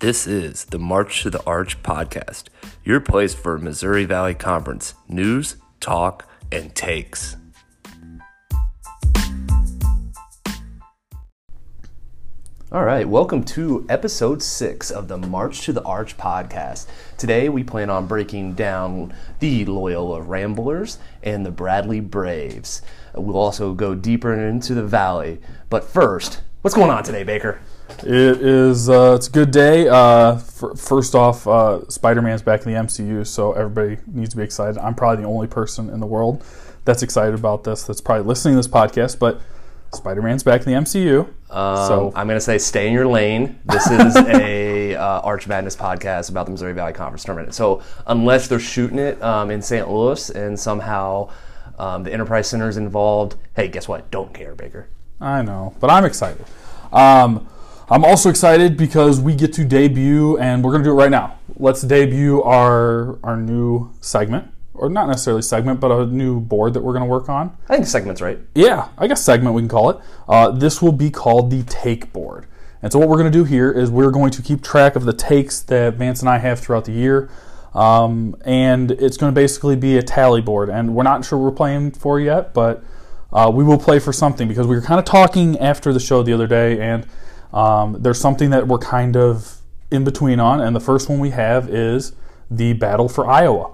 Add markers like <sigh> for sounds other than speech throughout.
This is the March to the Arch podcast, your place for Missouri Valley Conference news, talk, and takes. All right, welcome to episode six of the March to the Arch podcast. Today we plan on breaking down the Loyola Ramblers and the Bradley Braves. We'll also go deeper into the Valley. But first, what's going on today, Baker? It is. Uh, it's a good day. Uh, f- first off, uh, Spider Man's back in the MCU, so everybody needs to be excited. I'm probably the only person in the world that's excited about this. That's probably listening to this podcast, but Spider Man's back in the MCU. Um, so I'm going to say stay in your lane. This is a <laughs> uh, Arch Madness podcast about the Missouri Valley Conference tournament. So unless they're shooting it um, in St. Louis and somehow um, the Enterprise Center is involved, hey, guess what? Don't care, Baker. I know, but I'm excited. I'm also excited because we get to debut, and we're going to do it right now. Let's debut our our new segment, or not necessarily segment, but a new board that we're going to work on. I think segment's right. Yeah, I guess segment we can call it. Uh, this will be called the take board. And so what we're going to do here is we're going to keep track of the takes that Vance and I have throughout the year. Um, and it's going to basically be a tally board. And we're not sure we're playing for yet, but uh, we will play for something because we were kind of talking after the show the other day, and um, there's something that we're kind of in between on. And the first one we have is the battle for Iowa.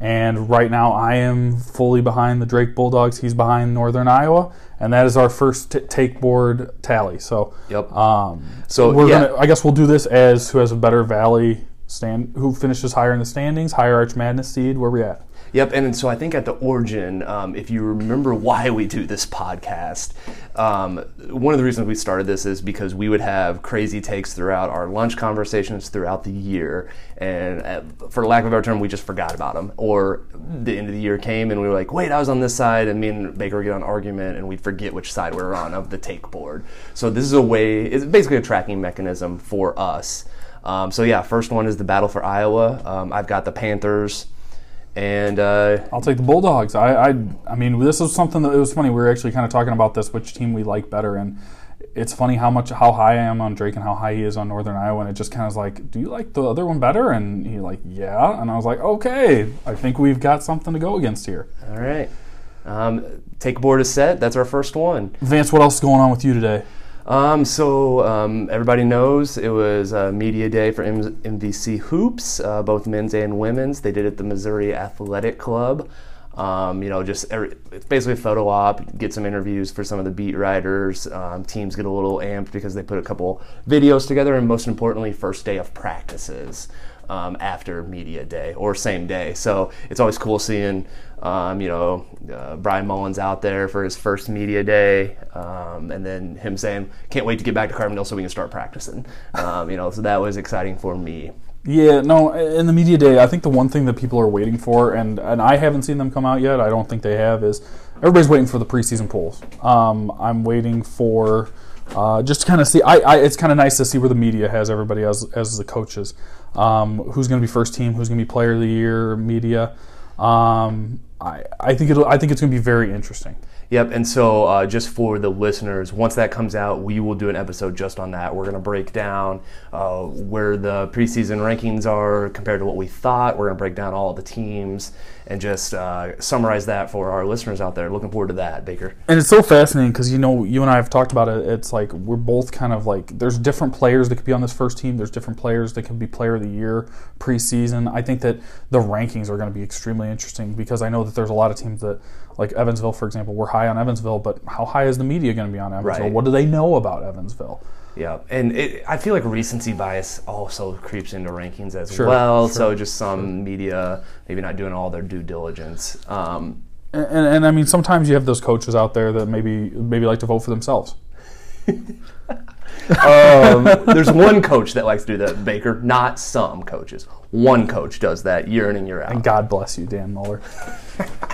And right now, I am fully behind the Drake Bulldogs. He's behind Northern Iowa, and that is our first t- take board tally. So, Yep. um, So, we're yeah. gonna. I guess we'll do this as who has a better Valley stand, who finishes higher in the standings, higher Arch Madness seed. Where we at? Yep, and so I think at the origin, um, if you remember why we do this podcast, um, one of the reasons we started this is because we would have crazy takes throughout our lunch conversations throughout the year, and at, for lack of a better term, we just forgot about them. Or the end of the year came and we were like, "Wait, I was on this side," and me and Baker would get on an argument, and we'd forget which side we were on of the take board. So this is a way; it's basically a tracking mechanism for us. Um, so yeah, first one is the battle for Iowa. Um, I've got the Panthers. And uh, I'll take the Bulldogs. I, I, I mean, this is something that it was funny. We were actually kind of talking about this, which team we like better, and it's funny how much how high I am on Drake and how high he is on Northern Iowa, and it just kind of was like, do you like the other one better? And he like, yeah, and I was like, okay, I think we've got something to go against here. all right, um, take board is set. That's our first one. Vance, what else is going on with you today? Um, so um, everybody knows it was uh, media day for M- MVC hoops, uh, both men's and women's. They did it at the Missouri Athletic Club. Um, you know, just every, it's basically a photo op. Get some interviews for some of the beat writers. Um, teams get a little amped because they put a couple videos together, and most importantly, first day of practices um, after media day or same day. So it's always cool seeing, um, you know, uh, Bryan Mullins out there for his first media day, um, and then him saying, "Can't wait to get back to Carbondale so we can start practicing." Um, you know, so that was exciting for me. Yeah, no, in the media day, I think the one thing that people are waiting for, and, and I haven't seen them come out yet, I don't think they have, is everybody's waiting for the preseason polls. Um, I'm waiting for uh, just to kind of see. I, I it's kind of nice to see where the media has everybody as as the coaches. Um, who's going to be first team? Who's going to be player of the year? Media. Um, I I think it'll. I think it's going to be very interesting. Yep, and so uh, just for the listeners, once that comes out, we will do an episode just on that. We're going to break down uh, where the preseason rankings are compared to what we thought. We're going to break down all the teams and just uh, summarize that for our listeners out there. Looking forward to that, Baker. And it's so fascinating because you know you and I have talked about it. It's like we're both kind of like there's different players that could be on this first team. There's different players that can be player of the year preseason. I think that the rankings are going to be extremely interesting because I know that there's a lot of teams that like Evansville, for example, we're high on Evansville, but how high is the media going to be on Evansville? Right. What do they know about Evansville? Yeah, and it, I feel like recency bias also creeps into rankings as Sure, well. sure, so just some media maybe not doing all their due diligence. Um, And, and, and I mean, sometimes you have those coaches out there that maybe maybe like to vote for themselves. <laughs> um, there's one coach that likes to do that, Baker. Not some coaches. One coach does that year in and year out. And God bless you, Dan Muller. <laughs>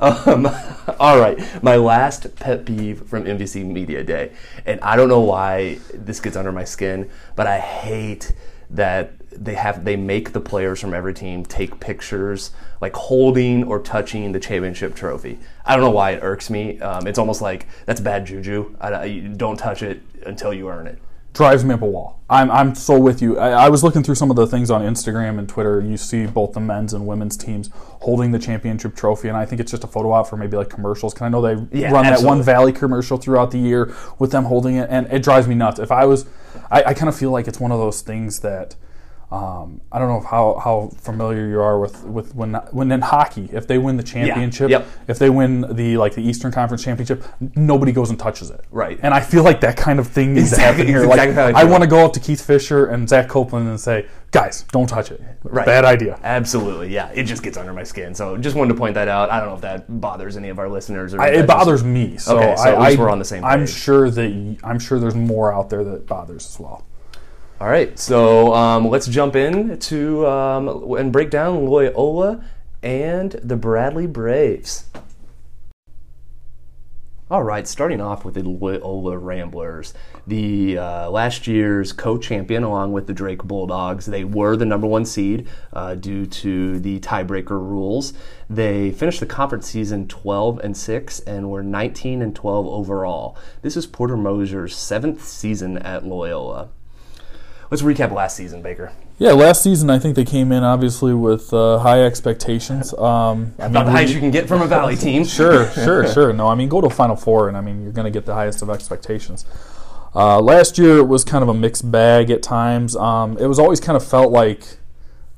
Um, <laughs> all right, my last pet peeve from MVC Media Day, and I don't know why this gets under my skin, but I hate that they have they make the players from every team take pictures like holding or touching the championship trophy. I don't know why it irks me. Um, it's almost like that's bad juju. I, I- don't touch it until you earn it. Drives me up a wall. I'm, I'm so with you. I, I, was looking through some of the things on Instagram and Twitter. And you see both the men's and women's teams holding the championship trophy, and I think it's just a photo op for maybe like commercials. Because I know they yeah, run absolutely. that one Valley commercial throughout the year with them holding it, and it drives me nuts. If I was, I, I kind of feel like it's one of those things that um, I don't know how, how familiar you are with, with when when in hockey, if they win the championship, yeah. yep. if they win the like the Eastern Conference championship, nobody goes and touches it. Right. And I feel like that kind of thing needs exactly, to happen here. Like I, I want to go up to Keith Fisher and Zach Copeland and say, guys, don't touch it. Right. Bad idea. Absolutely. Yeah. It just gets under my skin. So just wanted to point that out. I don't know if that bothers any of our listeners or I, it bothers just, me. So, okay, so I, we're on the same page. I'm sure that I'm sure there's more out there that bothers as well. All right, so um, let's jump in to um, and break down Loyola and the Bradley Braves. All right, starting off with the Loyola Ramblers, the uh, last year's co-champion along with the Drake Bulldogs. They were the number one seed uh, due to the tiebreaker rules. They finished the conference season 12 and six and were 19 and 12 overall. This is Porter Moser's seventh season at Loyola let's recap last season, Baker. Yeah, last season I think they came in obviously with uh, high expectations. Um, I About the highest you can get from a Valley team. <laughs> sure, sure, <laughs> sure. No, I mean go to Final Four, and I mean you're going to get the highest of expectations. Uh, last year it was kind of a mixed bag at times. Um, it was always kind of felt like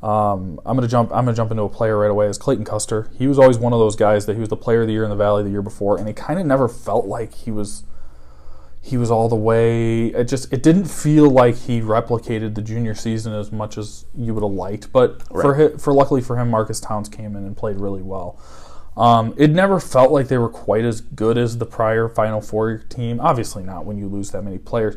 um, I'm gonna jump. I'm gonna jump into a player right away. As Clayton Custer, he was always one of those guys that he was the player of the year in the Valley the year before, and it kind of never felt like he was he was all the way. It just it didn't feel like he replicated the junior season as much as you would have liked. But right. for his, for luckily for him, Marcus Towns came in and played really well. Um, it never felt like they were quite as good as the prior Final Four team. Obviously not when you lose that many players.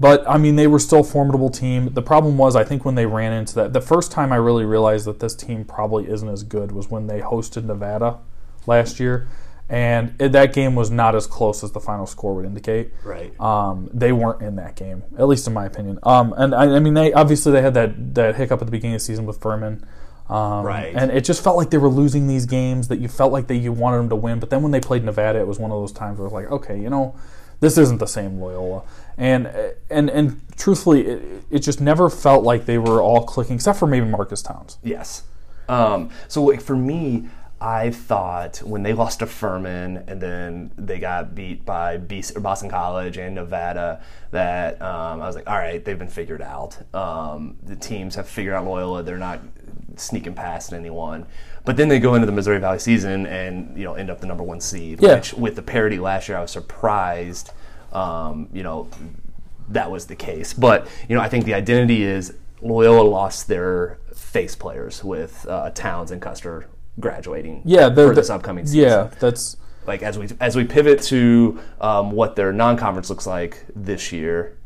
But I mean, they were still a formidable team. The problem was, I think when they ran into that, the first time I really realized that this team probably isn't as good was when they hosted Nevada last year and it, that game was not as close as the final score would indicate. Right. Um, they weren't in that game, at least in my opinion. Um, and I, I, mean, they obviously they had that that hiccup at the beginning of the season with Furman. Um, right. And it just felt like they were losing these games that you felt like that you wanted them to win, but then when they played Nevada, it was one of those times where it was like, okay, you know, this isn't the same Loyola. And and and truthfully, it, it just never felt like they were all clicking, except for maybe Marcus Towns. Yes. Um, so like for me, I thought when they lost to Furman and then they got beat by Boston College and Nevada that um, I was like, all right, they've been figured out. Um, the teams have figured out Loyola. They're not sneaking past anyone. But then they go into the Missouri Valley season and you know end up the number one seed. Yeah. Which with the parity last year, I was surprised. Um, you know that was the case. But you know I think the identity is Loyola lost their face players with uh, Towns and Custer graduating. Yeah, for this upcoming season. Yeah, that's like as we as we pivot to um, what their non-conference looks like this year.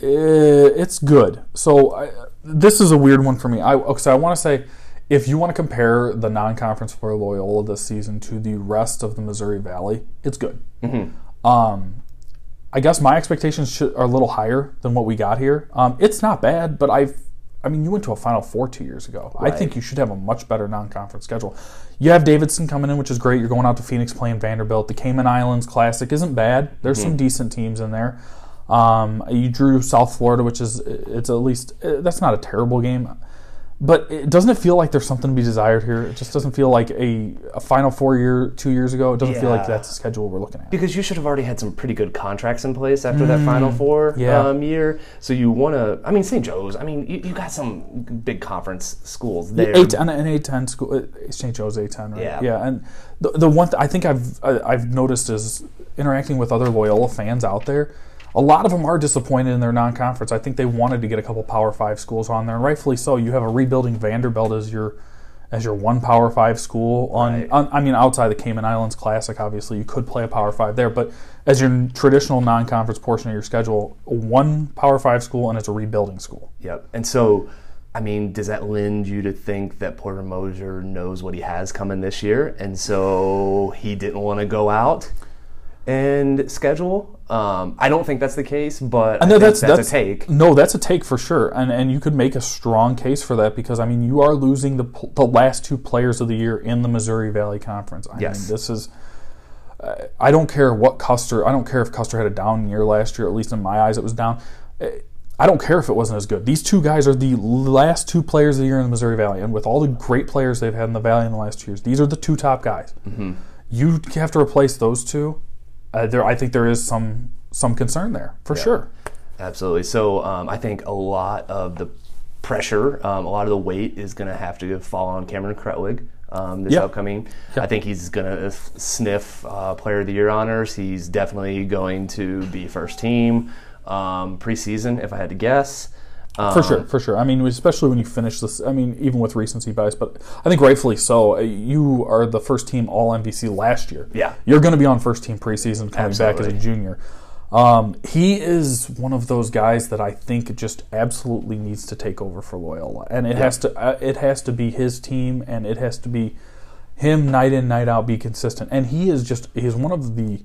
Eh, it's good. So I, this is a weird one for me. I okay, so I want to say if you want to compare the non-conference for Loyola this season to the rest of the Missouri Valley, it's good. Mm-hmm. Um, I guess my expectations should, are a little higher than what we got here. Um, it's not bad, but I've I mean, you went to a Final Four two years ago. Right. I think you should have a much better non-conference schedule. You have Davidson coming in, which is great. You're going out to Phoenix playing Vanderbilt. The Cayman Islands Classic isn't bad. There's mm-hmm. some decent teams in there. Um, you drew South Florida, which is it's at least that's not a terrible game. But it, doesn't it feel like there's something to be desired here? It just doesn't feel like a, a final four year, two years ago. It doesn't yeah. feel like that's the schedule we're looking at. Because you should have already had some pretty good contracts in place after mm, that final four yeah. um, year. So you want to, I mean, St. Joe's, I mean, you, you, got some big conference schools there. Eight, an, an A10 school, uh, St. Joe's A10, right? Yeah. Yeah. And the, the one th- I think I've, I've noticed is interacting with other Loyola fans out there a lot of them are disappointed in their non-conference. I think they wanted to get a couple Power Five schools on there, and rightfully so. You have a rebuilding Vanderbilt as your as your one Power Five school on, right. on, I mean, outside the Cayman Islands Classic, obviously you could play a Power Five there, but as your traditional non-conference portion of your schedule, one Power Five school and it's a rebuilding school. Yep, and so. I mean, does that lend you to think that Porter Moser knows what he has coming this year, and so he didn't want to go out and schedule? Um, I don't think that's the case, but I know that's, that's, that's a take. No, that's a take for sure, and and you could make a strong case for that because I mean you are losing the the last two players of the year in the Missouri Valley Conference. I yes, mean, this is. I don't care what Custer. I don't care if Custer had a down year last year. At least in my eyes, it was down. I don't care if it wasn't as good. These two guys are the last two players of the year in the Missouri Valley, and with all the great players they've had in the Valley in the last two years, these are the two top guys. Mm-hmm. You have to replace those two. Uh, there, I think there is some some concern there for yeah. sure. Absolutely. So um, I think a lot of the pressure, um, a lot of the weight is going to have to fall on Cameron Krutwig. Um, this upcoming. I think he's going to sniff uh, Player of the Year honors. He's definitely going to be first team um, preseason, if I had to guess. Um, for sure, for sure. I mean, especially when you finish this. I mean, even with recency bias, but I think rightfully so. Uh, you are the first team All MVC last year. Yeah, you're going to be on first team preseason coming Absolutely. back as a junior. Um, he is one of those guys that I think just absolutely needs to take over for Loyola, and it yeah. has to. Uh, it has to be his team, and it has to be him night in night out, be consistent. And he is just. He's one of the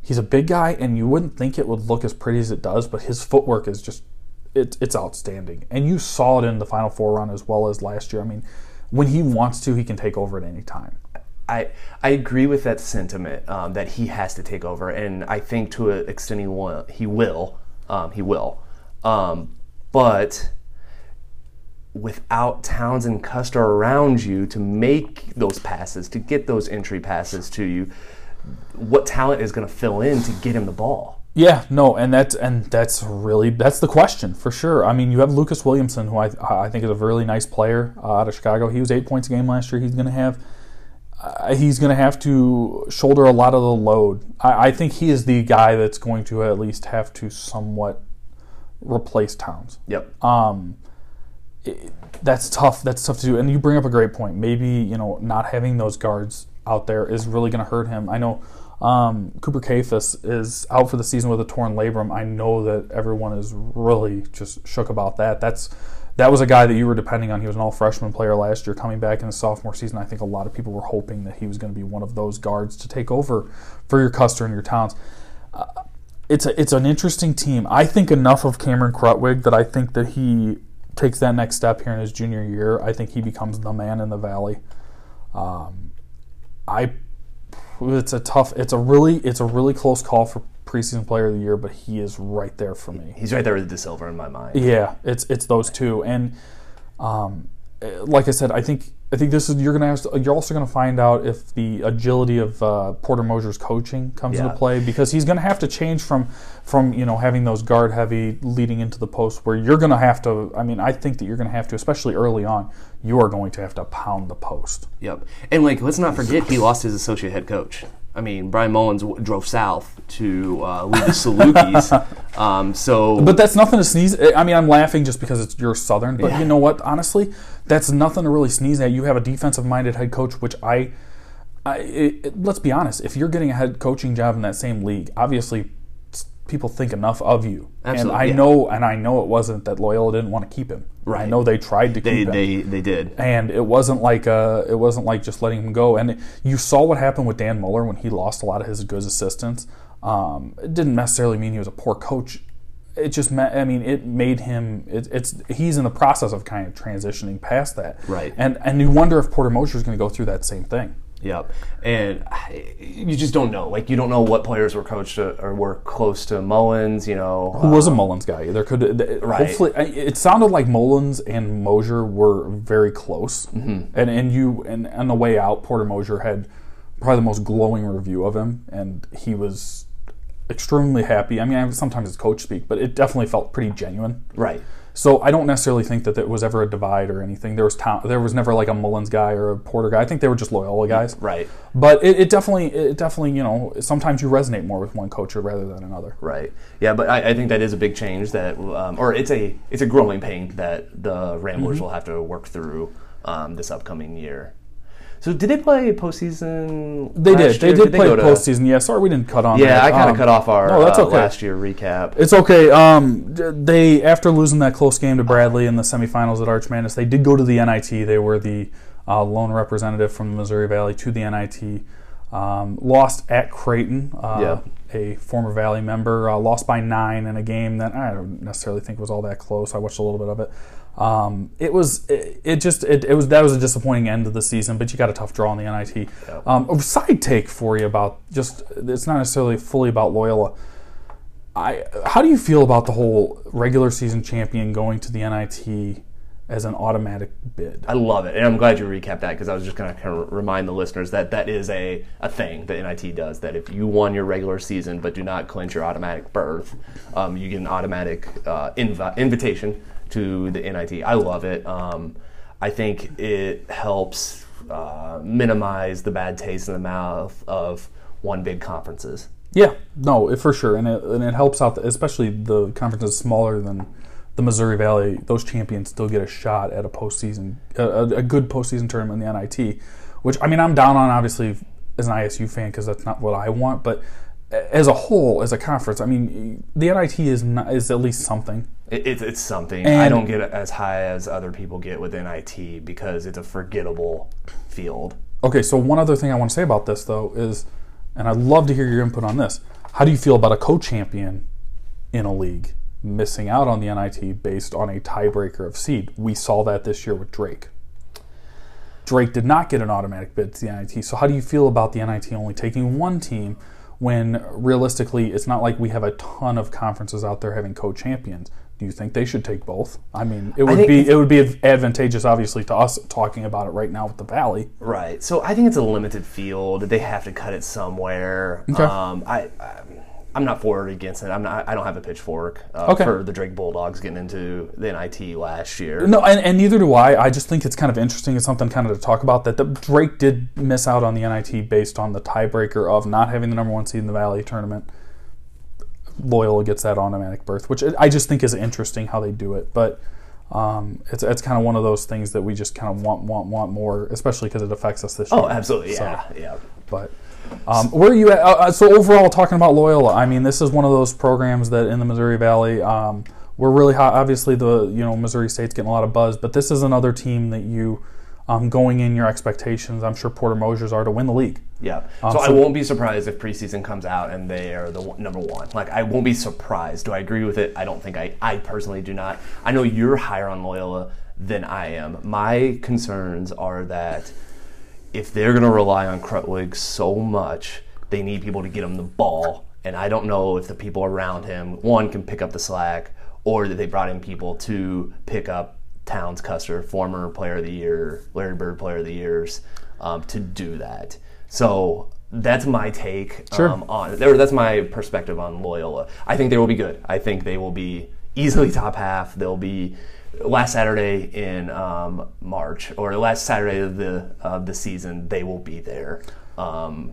he's a big guy, and you wouldn't think it would look as pretty as it does, but his footwork is just it, it's outstanding. And you saw it in the Final Four run as well as last year. I mean, when he wants to, he can take over at any time. I, I agree with that sentiment um, that he has to take over, and I think to an extent he will. He will. Um, he will. Um, but without Towns and Custer around you to make those passes, to get those entry passes to you, what talent is going to fill in to get him the ball? Yeah, no, and that's and that's really that's the question for sure. I mean, you have Lucas Williamson, who I I think is a really nice player uh, out of Chicago. He was eight points a game last year. He's going to have uh, he's going to have to shoulder a lot of the load. I, I think he is the guy that's going to at least have to somewhat replace Towns. Yep. Um, it, that's tough. That's tough to do. And you bring up a great point. Maybe you know not having those guards out there is really going to hurt him. I know um, Cooper Kaifes is out for the season with a torn labrum. I know that everyone is really just shook about that. That's that was a guy that you were depending on. He was an all freshman player last year, coming back in the sophomore season. I think a lot of people were hoping that he was going to be one of those guards to take over for your Custer and your Towns. Uh, it's a, it's an interesting team. I think enough of Cameron Krutwig that I think that he takes that next step here in his junior year. I think he becomes the man in the valley. Um, I it's a tough it's a really it's a really close call for preseason player of the year, but he is right there for me. He's right there with Da Silva in my mind. Yeah, it's it's those two, and um, like I said, I think I think this is you're gonna have to, you're also gonna find out if the agility of uh, Porter Moser's coaching comes yeah. into play because he's gonna have to change from from you know having those guard heavy leading into the post where you're gonna have to. I mean, I think that you're gonna have to, especially early on, you are going to have to pound the post. Yep, and like let's not forget he lost his associate head coach. I mean, Bryan Mullins w- drove south to uh, lead the Salukis. <laughs> um, so, but that's nothing to sneeze. I mean, I'm laughing just because it's you're Southern. But yeah. you know what? Honestly, that's nothing to really sneeze at. You have a defensive-minded head coach, which I, I it, it, let's be honest. If you're getting a head coaching job in that same league, obviously people think enough of you. Absolutely, and I yeah. know, and I know it wasn't that Loyola didn't want to keep him. Right. I know they tried to they, keep they, him. They they did, and it wasn't like uh, it wasn't like just letting him go. And you saw what happened with Dan Muller when he lost a lot of his good assistants. Um, it didn't necessarily mean he was a poor coach. It just meant, I mean, it made him. It, it's he's in the process of kind of transitioning past that. Right. And and you wonder if Porter Moser is going to go through that same thing. Yep, and uh, you just don't know. Like you don't know what players were coached to, or were close to Mullins. You know, who was a uh, Mullins guy? There could right. hopefully it sounded like Mullins and Moser were very close, mm-hmm. and and you and on the way out, Porter Moser had probably the most glowing review of him, and he was extremely happy. I mean, sometimes it's coach speak, but it definitely felt pretty genuine. Right. So I don't necessarily think that there was ever a divide or anything. There was there was never like a Mullins guy or a Porter guy. I think they were just Loyola guys. Right. But it, it definitely it definitely you know sometimes you resonate more with one coach rather than another. Right. Yeah, but I, I think that is a big change that um, or it's a it's a growing pain that the Ramblers mm-hmm. will have to work through um, this upcoming year. So did they play postseason? They did. They did, did play they postseason. Yeah. Sorry, we didn't cut on. Yeah, that. I kind of um, cut off our no, that's uh, last year recap. It's okay. Um, they after losing that close game to Bradley in the semifinals at Arch Madness, they did go to the NIT. They were the uh, lone representative from the Missouri Valley to the NIT. Um, lost at Creighton, uh, a former Valley member. Uh, lost by nine in a game that I don't necessarily think was all that close. I watched a little bit of it. Um, it was it, it just it, it, was that was a disappointing end of the season, but you got a tough draw in the NIT. Um, a side take for you about just it's not necessarily fully about Loyola. I how do you feel about the whole regular season champion going to the NIT as an automatic bid? I love it, and I'm glad you recapped that because I was just going to kind of remind the listeners that that is a, a thing that NIT does. That if you won your regular season but do not clinch your automatic berth, um, you get an automatic uh, inv- invitation to the NIT. I love it. Um, I think it helps uh, minimize the bad taste in the mouth of one big conferences. Yeah, no, for sure, and it, and it helps out, especially the conferences smaller than the Missouri Valley. Those champions still get a shot at a postseason, a, a good postseason tournament in the NIT. Which I mean, I'm down on obviously as an ISU fan because that's not what I want, but as a whole, as a conference, I mean, the NIT is not, is at least something. It, it's it's something. And I don't get as high as other people get with NIT because it's a forgettable field. Okay, so one other thing I want to say about this though is and I'd love to hear your input on this. How do you feel about a co-champion in a league missing out on the NIT based on a tiebreaker of seed? We saw that this year with Drake. Drake did not get an automatic bid to the NIT. So how do you feel about the NIT only taking one team when realistically it's not like we have a ton of conferences out there having co-champions? do you think they should take both? I mean, it would be it would be advantageous, obviously, to us talking about it right now with the Valley. Right. So I think it's a limited field. They have to cut it somewhere. Okay. Um, I, I I'm not for or against it. I'm not. I don't have a pitchfork uh, okay. for the Drake Bulldogs getting into the NIT last year. No, and, and neither do I. I just think it's kind of interesting. It's something kind of to talk about that the Drake did miss out on the NIT based on the tiebreaker of not having the number one seed in the Valley tournament. Loyola gets that automatic berth, which I just think is interesting how they do it. But um, it's it's kind of one of those things that we just kind of want want want more, especially because it affects us this oh, year. Oh, absolutely, yeah, so, yeah. But um, where are you at? Uh, uh, so overall, talking about Loyola, I mean, this is one of those programs that in the Missouri Valley. Um, we're really hot. Obviously, the you know Missouri State's getting a lot of buzz, but this is another team that you um, going in your expectations. I'm sure Porter Moser's are to win the league. Yeah. Um, so, so, I won't be surprised if preseason comes out and they are the one, number one. Like I won't be surprised. Do I agree with it? I don't think I. I personally do not. I know you're higher on Loyola than I am. My concerns are that if they're going to rely on Krutwig so much, they need people to get him the ball. And I don't know if the people around him, one, can pick up the slack, or that they brought in people to pick up Towns Custer, former Player of the Year, Larry Bird Player of the Years, um, to do that. So that's my take sure. um, on. That's my perspective on Loyola. I think they will be good. I think they will be easily top half. They'll be last Saturday in um, March or last Saturday of the of the season. They will be there, um,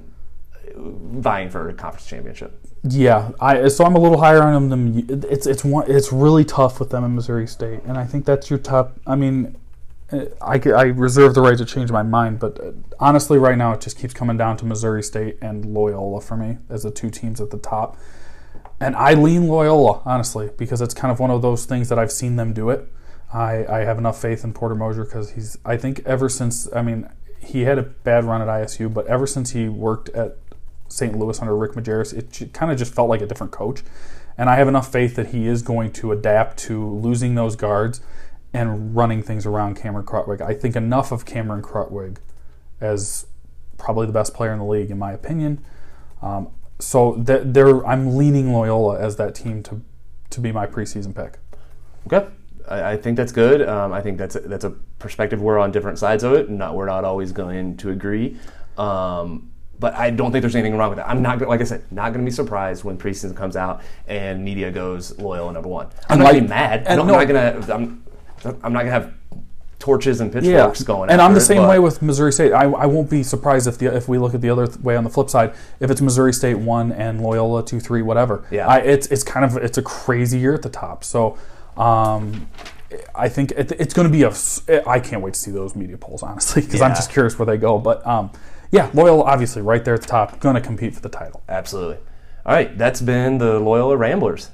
vying for a conference championship. Yeah, I so I'm a little higher on them than it's it's one it's really tough with them in Missouri State, and I think that's your top. I mean, eh, I, I reserve the right to change my mind, but uh, honestly, right now it just keeps coming down to Missouri State and Loyola for me as the two teams at the top, and I lean Loyola honestly because it's kind of one of those things that I've seen them do it. I I have enough faith in Porter Moser because he's I think ever since I mean he had a bad run at ISU, but ever since he worked at St. Louis under Rick Majerus, it kind of just felt like a different coach. And I have enough faith that he is going to adapt to losing those guards and running things around Cameron Krutwig. I think enough of Cameron Krutwig as probably the best player in the league, in my opinion. Um, so there, I'm leaning Loyola as that team to to be my preseason pick. Okay, I, I think that's good. Um, I think that's a, that's a perspective. We're on different sides of it. Not we're not always going to agree. Um, but I don't think there's anything wrong with that. I'm not, like I said, not going to be surprised when preseason comes out and media goes Loyola number one. I'm not going to be mad. I'm not going to. I'm, I'm not going to have torches and pitchforks yeah. going. And I'm the same it, way with Missouri State. I, I won't be surprised if the if we look at the other way on the flip side, if it's Missouri State one and Loyola two three whatever. Yeah, I, it's it's kind of it's a crazy year at the top. So. Um, I think it, it's going to be a. I can't wait to see those media polls, honestly, because yeah. I'm just curious where they go. But um, yeah, Loyola obviously right there at the top, going to compete for the title. Absolutely. All right, that's been the Loyola Ramblers.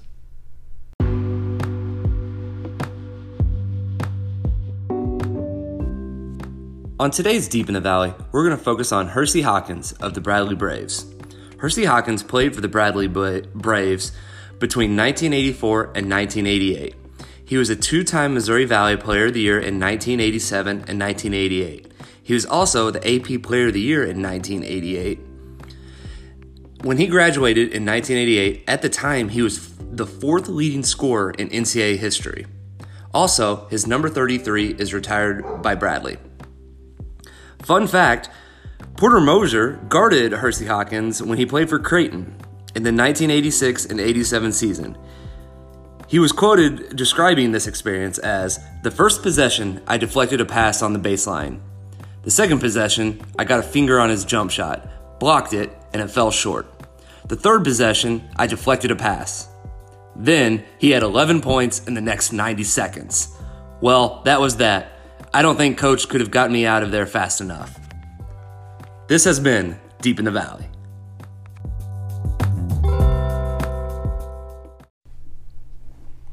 On today's Deep in the Valley, we're going to focus on Hersey Hawkins of the Bradley Braves. Hersey Hawkins played for the Bradley Braves between 1984 and 1988. He was a two time Missouri Valley Player of the Year in 1987 and 1988. He was also the AP Player of the Year in 1988. When he graduated in 1988, at the time he was the fourth leading scorer in NCAA history. Also, his number 33 is retired by Bradley. Fun fact Porter Moser guarded Hersey Hawkins when he played for Creighton in the 1986 and 87 season. He was quoted describing this experience as the first possession, I deflected a pass on the baseline. The second possession, I got a finger on his jump shot, blocked it, and it fell short. The third possession, I deflected a pass. Then he had 11 points in the next 90 seconds. Well, that was that. I don't think coach could have gotten me out of there fast enough. This has been Deep in the Valley.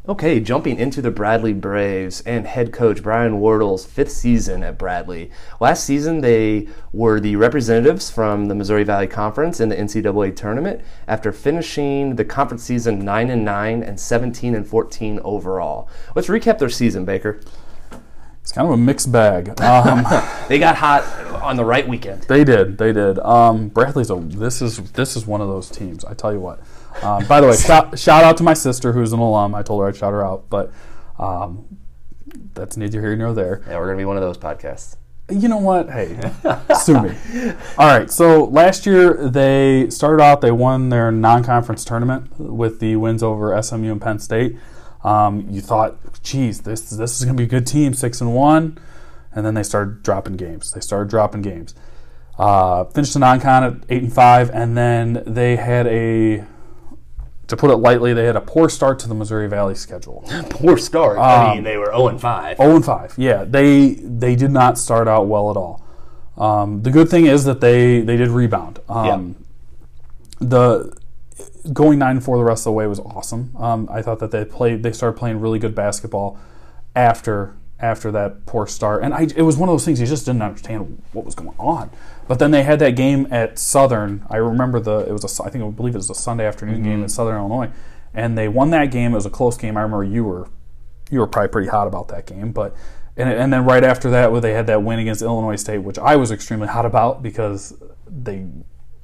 Okay, jumping into the Bradley Braves and head coach Brian Wardle's fifth season at Bradley. Last season, they were the representatives from the Missouri Valley Conference in the NCAA tournament after finishing the conference season 9 and 9 and 17 and 14 overall. Let's recap their season, Baker. It's kind of a mixed bag. Um, <laughs> they got hot on the right weekend. They did. They did. Um, Bradley's a this is this is one of those teams. I tell you what. Um, by the way, shout, shout out to my sister who's an alum. I told her I'd shout her out, but um, that's neither here nor there. Yeah, we're gonna be one of those podcasts. You know what? Hey, <laughs> sue me. All right. So last year they started out. They won their non-conference tournament with the wins over SMU and Penn State. Um, you thought, geez, this this is going to be a good team, six and one, and then they started dropping games. They started dropping games. Uh, finished the non-con at eight and five, and then they had a to put it lightly, they had a poor start to the Missouri Valley schedule. <laughs> poor start. Um, I mean, they were 0 and 5. 0 and 5. Yeah, they they did not start out well at all. Um, the good thing is that they they did rebound. Um, yeah. The going nine and four the rest of the way was awesome. Um, I thought that they played they started playing really good basketball after after that poor start, and I, it was one of those things you just didn't understand what was going on. But then they had that game at Southern. I remember the it was a I think I believe it was a Sunday afternoon mm-hmm. game in Southern Illinois, and they won that game. It was a close game. I remember you were you were probably pretty hot about that game, but and and then right after that, where they had that win against Illinois State, which I was extremely hot about because they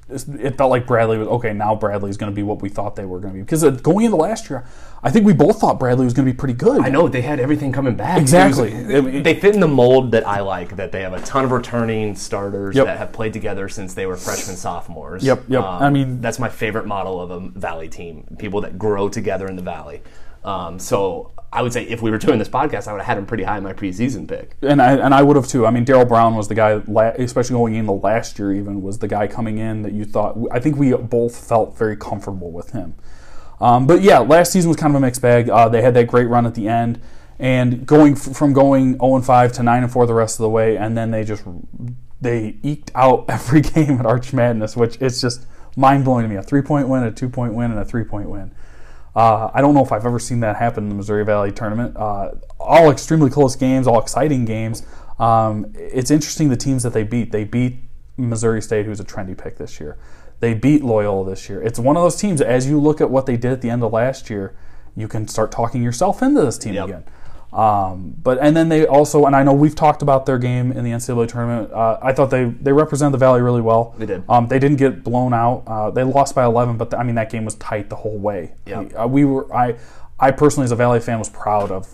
it felt like Bradley was okay. Now Bradley is going to be what we thought they were going to be. Because uh, going into last year, I think we both thought Bradley was going to be pretty good. I know they had everything coming back. Exactly, was, they fit in the mold that I like. That they have a ton of returning starters yep. that have played together since they were freshmen, sophomores. Yep, yep. Um, I mean, that's my favorite model of a Valley team. People that grow together in the Valley. Um, so I would say if we were doing this podcast, I would have had him pretty high in my preseason pick. And I and I would have too. I mean, Darrell Brown was the guy, especially going in the last year, even was the guy coming in that you thought. I think we both felt very comfortable with him. Um, but yeah, last season was kind of a mixed bag. Uh, they had that great run at the end, and going f- from going 0 and 5 to 9 and 4 the rest of the way, and then they just they eked out <laughs> every game at Arch Madness, which is just mind blowing to me. A three point win, a two point win, and a three point win. Uh, I don't know if I've ever seen that happen in the Missouri Valley tournament. Uh, all extremely close games, all exciting games. Um, it's interesting the teams that they beat. They beat Missouri State, who's a trendy pick this year. They beat Loyola this year. It's one of those teams. As you look at what they did at the end of last year, you can start talking yourself into this team yep. again. Um, but and then they also, and I know we've talked about their game in the NCAA tournament. Uh, I thought they they represented the Valley really well. They did. Um, they didn't get blown out. Uh, they lost by 11, but the, I mean that game was tight the whole way. Yeah. Uh, we were I I personally as a Valley fan was proud of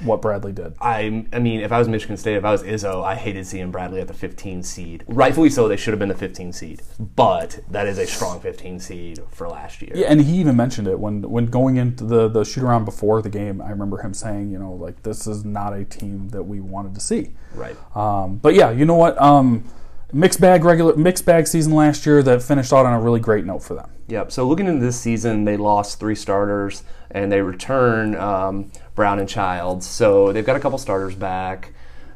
what Bradley did. I, I mean, if I was Michigan State, if I was Izzo, I hated seeing Bradley at the 15 seed. Rightfully so, they should have been the 15 seed, but that is a strong 15 seed for last year. Yeah, and he even mentioned it when when going into the the shoot around before the game. I remember him saying, you know, like this is not a team that we wanted to see. Right. Um, but yeah, you know what? Um, mixed bag regular mixed bag season last year that finished out on a really great note for them. Yep. So looking into this season, they lost three starters and they return um, Brown and Childs. So they've got a couple starters back.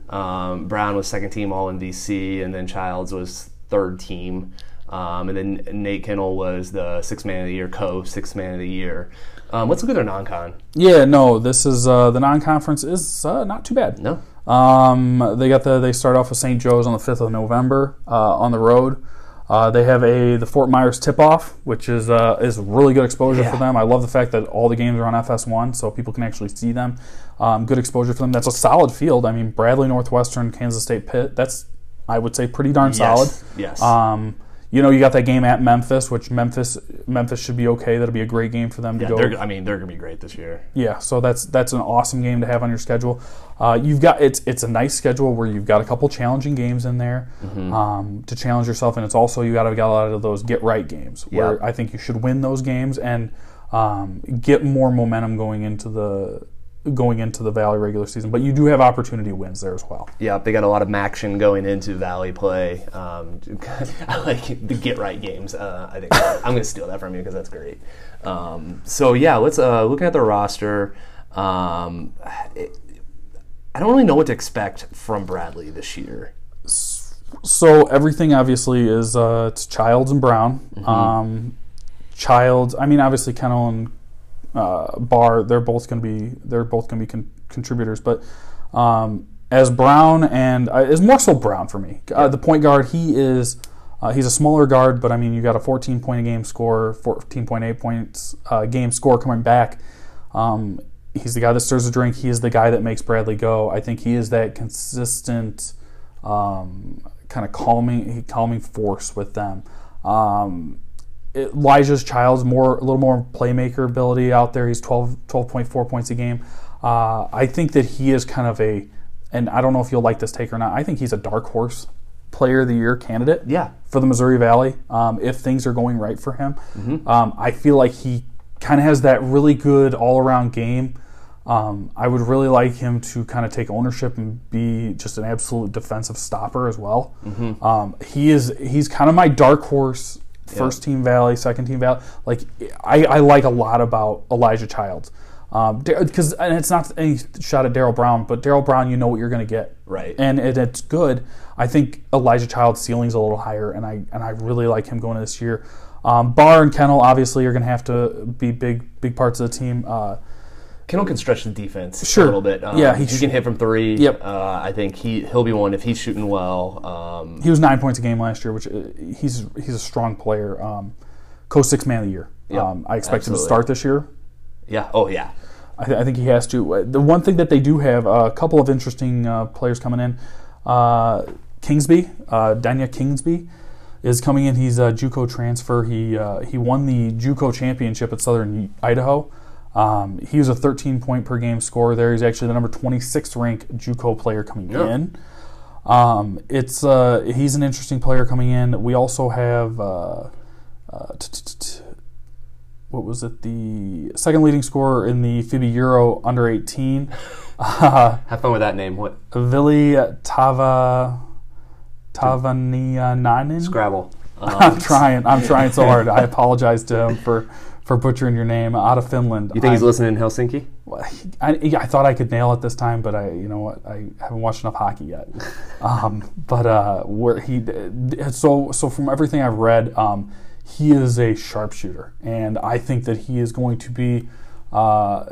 Um, Brown was second team All MVC, and then Childs was third team. Um, and then Nate Kennell was the sixth man of the year, co sixth man of the year. Um, let's look at their non-con. Yeah, no, this is uh, the non-conference is uh, not too bad. No, um, they got the they start off with St. Joe's on the fifth of November uh, on the road. Uh, they have a the Fort Myers tip off, which is uh, is really good exposure yeah. for them. I love the fact that all the games are on FS1, so people can actually see them. Um, good exposure for them. That's a solid field. I mean, Bradley, Northwestern, Kansas State, Pitt. That's I would say pretty darn yes. solid. Yes. Um, you know, you got that game at Memphis, which Memphis Memphis should be okay. That'll be a great game for them to Yeah, go. they're, I mean, they're gonna be great this year. Yeah, so that's that's an awesome game to have on your schedule. Uh, you've got it's it's a nice schedule where you've got a couple challenging games in there um, to challenge yourself, and it's also you got to get a lot of those get right games where Yep. I think you should win those games and um, get more momentum going into the going into the Valley regular season. But you do have opportunity wins there as well. Yeah, they got a lot of action going into Valley play. Um, <laughs> I like the get right games. Uh, I think I'm going to steal that from you because that's great. Um, so yeah, let's uh, looking at the roster. Um, it, I don't really know what to expect from Bradley this year. So everything obviously is uh, it's Childs and Brown. Um, Childs, I mean, obviously Kennell and uh, Bar, they're both going to be they're both going to be con- contributors. But um, as Brown and uh, is more so Brown for me. Uh, the point guard, he is uh, he's a smaller guard, but I mean, you got a 14 point a game score, 14.8 points uh, game score coming back. Um, he's the guy that stirs the drink. He is the guy that makes Bradley go. I think he is that consistent, um, kind of calming, calming force with them. Um, Elijah's Child's more a little more playmaker ability out there. He's 12, 12.4 points a game. Uh, I think that he is kind of a, and I don't know if you'll like this take or not. I think he's a dark horse player of the year candidate Yeah, for the Missouri Valley um, if things are going right for him. Um, I feel like he kind of has that really good all around game. Um, I would really like him to kind of take ownership and be just an absolute defensive stopper as well. Um, he is he's kind of my dark horse. First team Valley, second team Valley. Like I, I like a lot about Elijah Childs because and it's not any shot at Darrell Brown, but Darrell Brown, you know what you're going to get right. and it, it's good. I think Elijah Child's ceiling's a little higher, and I and I really like him going this year. Um, Bar and Kennell obviously are going to have to be big big parts of the team. Uh, Kennell can stretch the defense Sure. a little bit. Um, Yeah, he he, can hit from three. Yep. Uh, I think he he'll be one if he's shooting well. Um, he was nine points a game last year, which uh, he's he's a strong player. Um, co six man of the year. Yep, um, I expect him to start this year. yeah. Oh yeah. I, th- I think he has to. Uh, The one thing that they do have uh, a couple of interesting uh, players coming in. Uh, Kingsby, uh, Danya Kingsby, is coming in. He's a JUCO transfer. He uh, he won the JUCO championship at Southern Idaho. Um, he was a 13 point per game scorer there. He's actually the number 26th ranked JUCO player coming Yeah. in. Um, it's uh, he's an interesting player coming in. We also have uh, uh, what was it? The second leading scorer in the FIBA Euro under 18, uh, <laughs> Have fun with that name. What? Vili Tava Tavanianainen. Scrabble. Um, I'm trying. I'm trying so hard. I apologize to him for for butchering your name. Out of Finland. You think he's I'm- listening in Helsinki? I, I thought I could nail it this time, but I, you know what, I haven't watched enough hockey yet. <laughs> Um, but uh, where he, so so from everything I've read, um, he is a sharpshooter, and I think that he is going to be. Uh,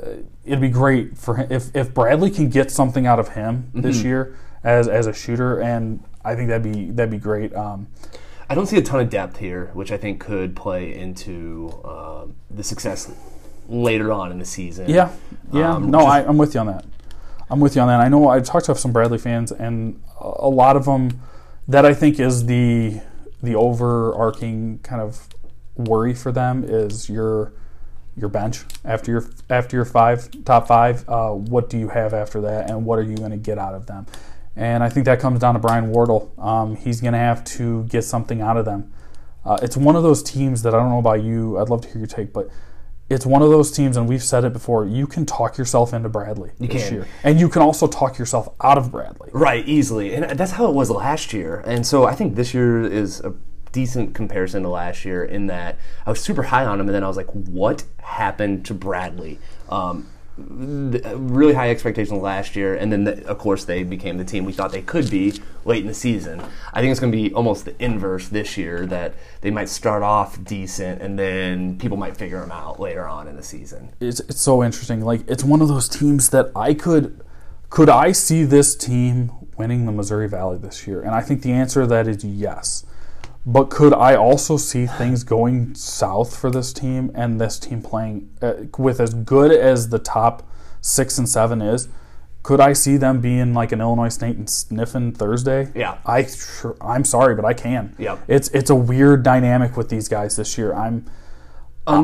it'd be great for him if, if Bradley can get something out of him this year as as a shooter, and I think that'd be that'd be great. Um, I don't see a ton of depth here, which I think could play into um, the success later on in the season. Yeah, yeah. Um, no, just- I, I'm with you on that. I'm with you on that. I know I talked to some Bradley fans, and a a lot of them that I think is the the overarching kind of worry for them is your your bench after your after your five top five. Uh, what do you have after that, and what are you going to get out of them? And I think that comes down to Brian Wardle. Um, he's going to have to get something out of them. Uh, it's one of those teams that I don't know about you. I'd love to hear your take, but it's one of those teams, and we've said it before. You can talk yourself into Bradley this can. year, and you can also talk yourself out of Bradley. Right, easily. And that's how it was last year. And so I think this year is a decent comparison to last year in that I was super high on him, and then I was like, what happened to Bradley? Um, really high expectations last year, and then the, of course they became the team we thought they could be late in the season. I think it's going to be almost the inverse this year that they might start off decent, and then people might figure them out later on in the season. It's, it's so interesting. Like it's one of those teams that I could could I see this team winning the Missouri Valley this year, and I think the answer to that is yes. But could I also see things going south for this team and this team playing uh, with as good as the top six and seven is? Could I see them being like an Illinois State and sniffing Thursday? Yeah. I I'm sorry, but I can. Yeah, It's it's a weird dynamic with these guys this year. I'm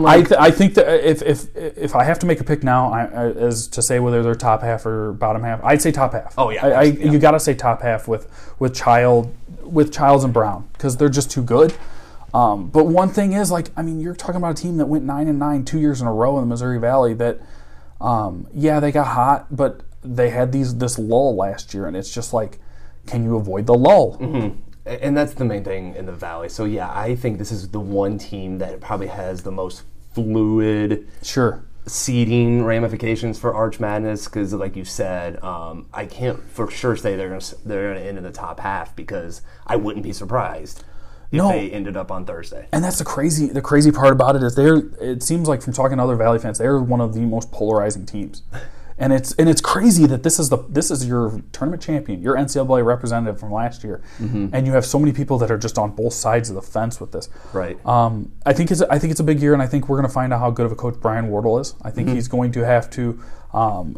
I, th- I think that if, if if I have to make a pick now, I, I, as to say whether they're top half or bottom half, I'd say top half. Oh, yeah, I, I, yeah. you got to say top half with with Child, with Childs and Brown because they're just too good. Um, but one thing is, like, I mean, you're talking about a team that went nine and nine two years in a row in the Missouri Valley. That, um, yeah, they got hot, but they had these this lull last year, and it's just like, can you avoid the lull? And that's the main thing in the Valley. So yeah, I think this is the one team that probably has the most fluid Sure. seeding ramifications for Arch Madness because, like you said, um, I can't for sure say they're gonna they're gonna end in the top half because I wouldn't be surprised if No. they ended up on Thursday. And that's the crazy the crazy part about it is they're it seems like from talking to other Valley fans, they're one of the most polarizing teams. <laughs> And it's and it's crazy that this is the this is your tournament champion, your NCAA representative from last year, and you have so many people that are just on both sides of the fence with this. Right. Um, I think it's I think it's a big year, and I think we're going to find out how good of a coach Brian Wardle is. I think he's going to have to. Um,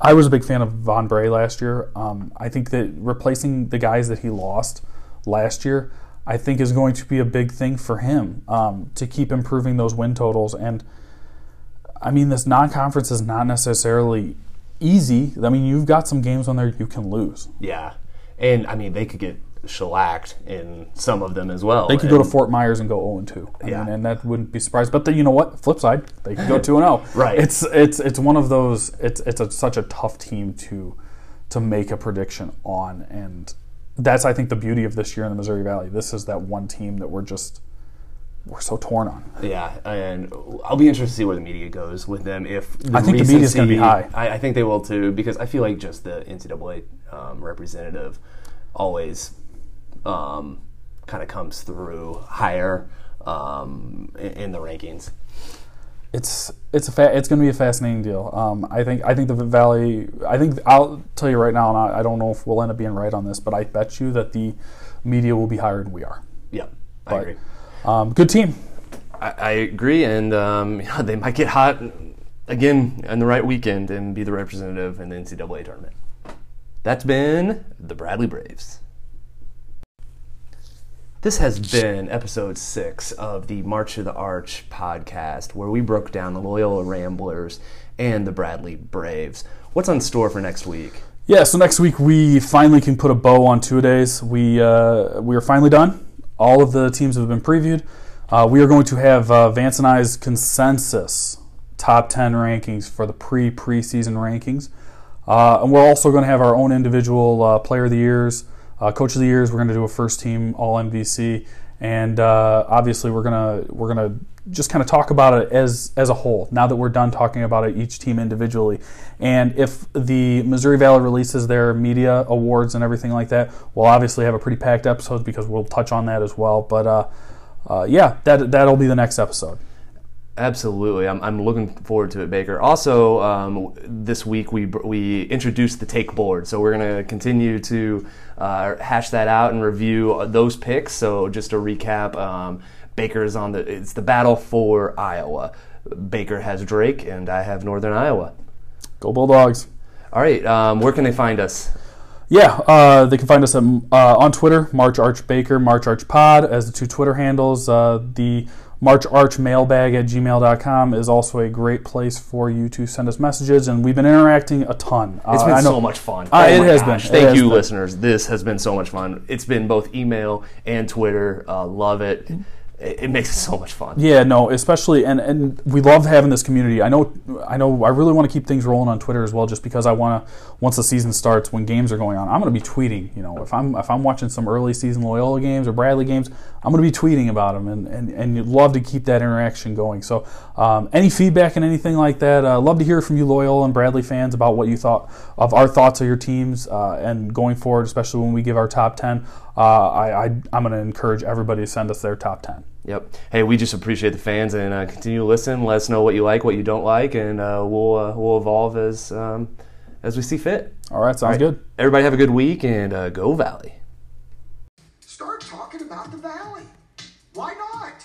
I was a big fan of Von Bray last year. Um, I think that replacing the guys that he lost last year, I think is going to be a big thing for him um, to keep improving those win totals. And I mean, this non-conference is not necessarily easy. I mean, you've got some games on there you can lose. yeah, and I mean they could get shellacked in some of them as well. They could go to Fort Myers and go 0 and 2. I Yeah. mean, and that wouldn't be surprised. But the, you know what? Flip side, they could go 2 and 0. <laughs> Right. It's it's it's one of those. It's it's a, such a tough team to to make a prediction on, and that's I think the beauty of this year in the Missouri Valley. This is that one team that we're just we're so torn on. Yeah, and I'll be interested to see where the media goes with them. If I think the media's gonna be high. I, I think they will too, because I feel like just the NCAA um, representative always um, kind of comes through higher um, in, in the rankings. It's it's a fa- it's going to be a fascinating deal. Um, I think I think the Valley. I think I'll tell you right now, and I, I don't know if we'll end up being right on this, but I bet you that the media will be higher than we are. Yeah, I But- agree. Um, good team. I, I agree, and um, <laughs> you know, they might get hot again on the right weekend and be the representative in the NCAA tournament. That's been the Bradley Braves. This has been episode six of the March of the Arch podcast, where we broke down the Loyola Ramblers and the Bradley Braves. What's on store for next week? Yeah, so next week we finally can put a bow on two days. We uh, we are finally done. All of the teams have been previewed. Uh, we are going to have uh, Vance and I's consensus top ten rankings for the pre preseason rankings, uh, and we're also going to have our own individual uh, player of the years, uh, coach of the years. We're going to do a first team All MVC, and uh, obviously we're gonna we're gonna just kind of talk about it as as a whole. Now that we're done talking about it, each team individually, and if the Missouri Valley releases their media awards and everything like that, we'll obviously have a pretty packed episode because we'll touch on that as well. But uh, uh, yeah, that that'll be the next episode. Absolutely, I'm, I'm looking forward to it, Baker. Also, um, this week we we introduced the take board, so we're going to continue to uh, hash that out and review those picks. So just to recap, um, Baker's on the it's the battle for Iowa. Baker has Drake, and I have Northern Iowa. Go Bulldogs! All right, um, where can they find us? Yeah, uh, they can find us at, uh, on Twitter, March Arch Baker, March Arch Pod as the two Twitter handles. Uh, the March Arch mailbag at gmail.com is also a great place for you to send us messages, and we've been interacting a ton. It's been so much fun. Uh, Oh it has gosh. been. Thank has you, been. listeners. This has been so much fun. It's been both email and Twitter. Uh, love it. It. It makes it so much fun. Yeah, no, especially and and we love having this community. I know, I know, I really want to keep things rolling on Twitter as well, just because I want to. Once the season starts, when games are going on, I'm going to be tweeting. You know, if I'm if I'm watching some early season Loyola games or Bradley games, I'm going to be tweeting about them, and and and you'd love to keep that interaction going. So, um, any feedback and anything like that, uh, love to hear from you Loyola and Bradley fans about what you thought of our thoughts of your teams uh, and going forward, especially when we give our top ten. Uh, I, I I'm going to encourage everybody to send us their top ten. Yep. Hey, we just appreciate the fans and uh, continue to listen. Let us know what you like, what you don't like, and uh, we'll uh, we'll evolve as um, as we see fit. All right, sounds All right. good. Everybody have a good week and uh, go Valley. Start talking about the valley. Why not?